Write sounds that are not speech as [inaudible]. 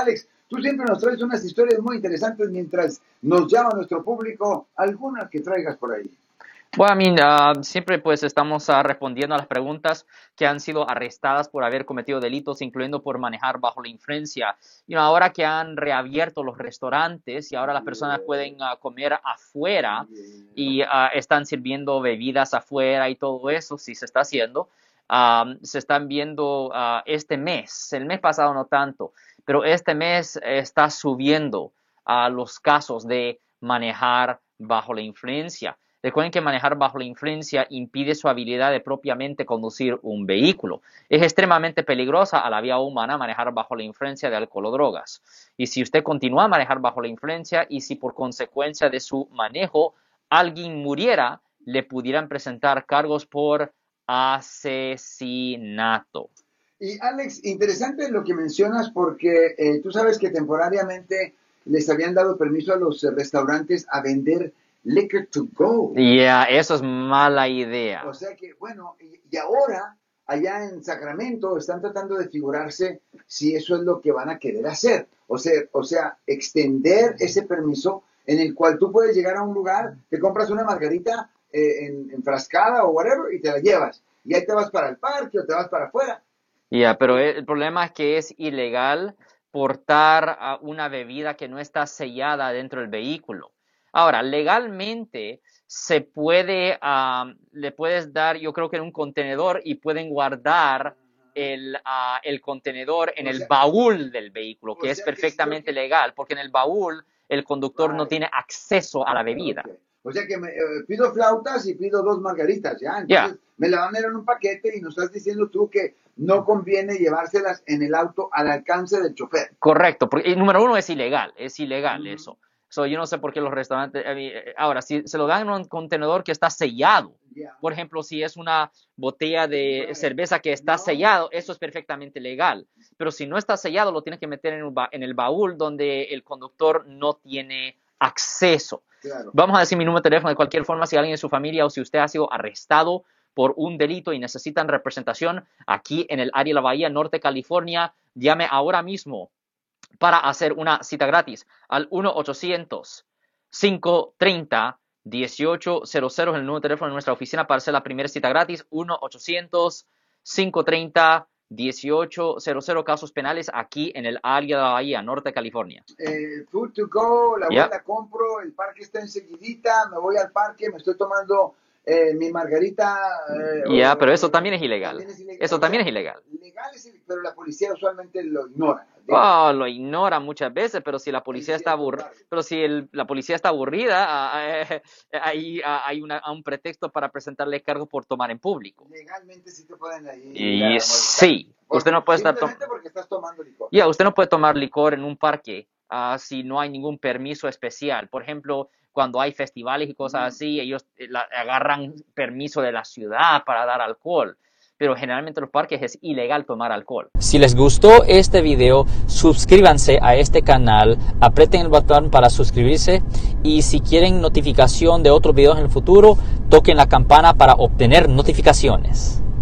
Alex, tú siempre nos traes unas historias muy interesantes mientras nos llama nuestro público, algunas que traigas por ahí. Bueno, I mean, siempre pues estamos uh, respondiendo a las preguntas que han sido arrestadas por haber cometido delitos, incluyendo por manejar bajo la influencia. You know, ahora que han reabierto los restaurantes y ahora las personas pueden uh, comer afuera y uh, están sirviendo bebidas afuera y todo eso, sí se está haciendo. Se están viendo este mes, el mes pasado no tanto, pero este mes está subiendo a los casos de manejar bajo la influencia. Recuerden que manejar bajo la influencia impide su habilidad de propiamente conducir un vehículo. Es extremadamente peligrosa a la vía humana manejar bajo la influencia de alcohol o drogas. Y si usted continúa a manejar bajo la influencia y si por consecuencia de su manejo alguien muriera, le pudieran presentar cargos por asesinato. Y Alex, interesante lo que mencionas porque eh, tú sabes que temporariamente les habían dado permiso a los restaurantes a vender liquor to go. Yeah, eso es mala idea. O sea que, bueno, y, ahora allá en Sacramento están tratando de figurarse si eso es lo que van a querer hacer. O sea, o sea, extender ese permiso en el cual tú puedes llegar a un lugar, te compras una margarita en, enfrascada o whatever y te la llevas. Y ahí te vas para el parque o te vas para afuera. Ya, pero el problema es que es ilegal portar una bebida que no está sellada dentro del vehículo. Ahora, legalmente se puede, le puedes dar, yo creo que en un contenedor y pueden guardar el, ah, el contenedor en el baúl del vehículo, que es perfectamente legal, porque en el baúl el conductor no tiene acceso a la bebida. O sea que me, eh, pido flautas y pido dos margaritas, ¿ya? Entonces me la van a dar en un paquete y nos estás diciendo tú que no conviene llevárselas en el auto al alcance del chofer. Correcto, porque número uno es ilegal, es ilegal eso. So, yo no sé por qué los restaurantes, eh, ahora, si se lo dan en un contenedor que está sellado, por ejemplo, si es una botella de cerveza que está sellado, eso es perfectamente legal. Pero si no está sellado, lo tienes que meter en, en el baúl donde el conductor no tiene acceso. Vamos a decir mi número de teléfono de cualquier forma, si alguien de su familia o si usted ha sido arrestado por un delito y necesitan representación aquí en el área de la Bahía Norte, California, llame ahora mismo para hacer una cita gratis al 1-800-530-1800 es el número de teléfono de nuestra oficina para hacer la primera cita gratis. 1-800-530-1800 casos penales aquí en el área de la Bahía, Norte de California. Eh, food to go, la voy, la compro, el parque está enseguidita, me voy al parque, me estoy tomando eh, mi margarita. Eh, ya, pero eso también es ilegal. Eso también es ilegal. Legal es, pero la policía usualmente lo ignora. Oh, lo ignora muchas veces, pero si la policía está aburrida, pero si la policía está aburrida, ah, ah, [laughs] ahí ah, hay un pretexto para presentarle cargo por tomar en público. Legalmente sí te pueden ahí. Y sí, usted no puede estar tomando. Ya, usted no puede tomar licor en un parque si no hay ningún permiso especial. Por ejemplo, cuando hay festivales y cosas así, ellos eh, agarran permiso de la ciudad para dar alcohol. Pero generalmente en los parques es ilegal tomar alcohol. Si les gustó este video, suscríbanse a este canal, aprieten el botón para suscribirse y si quieren notificación de otros videos en el futuro, toquen la campana para obtener notificaciones.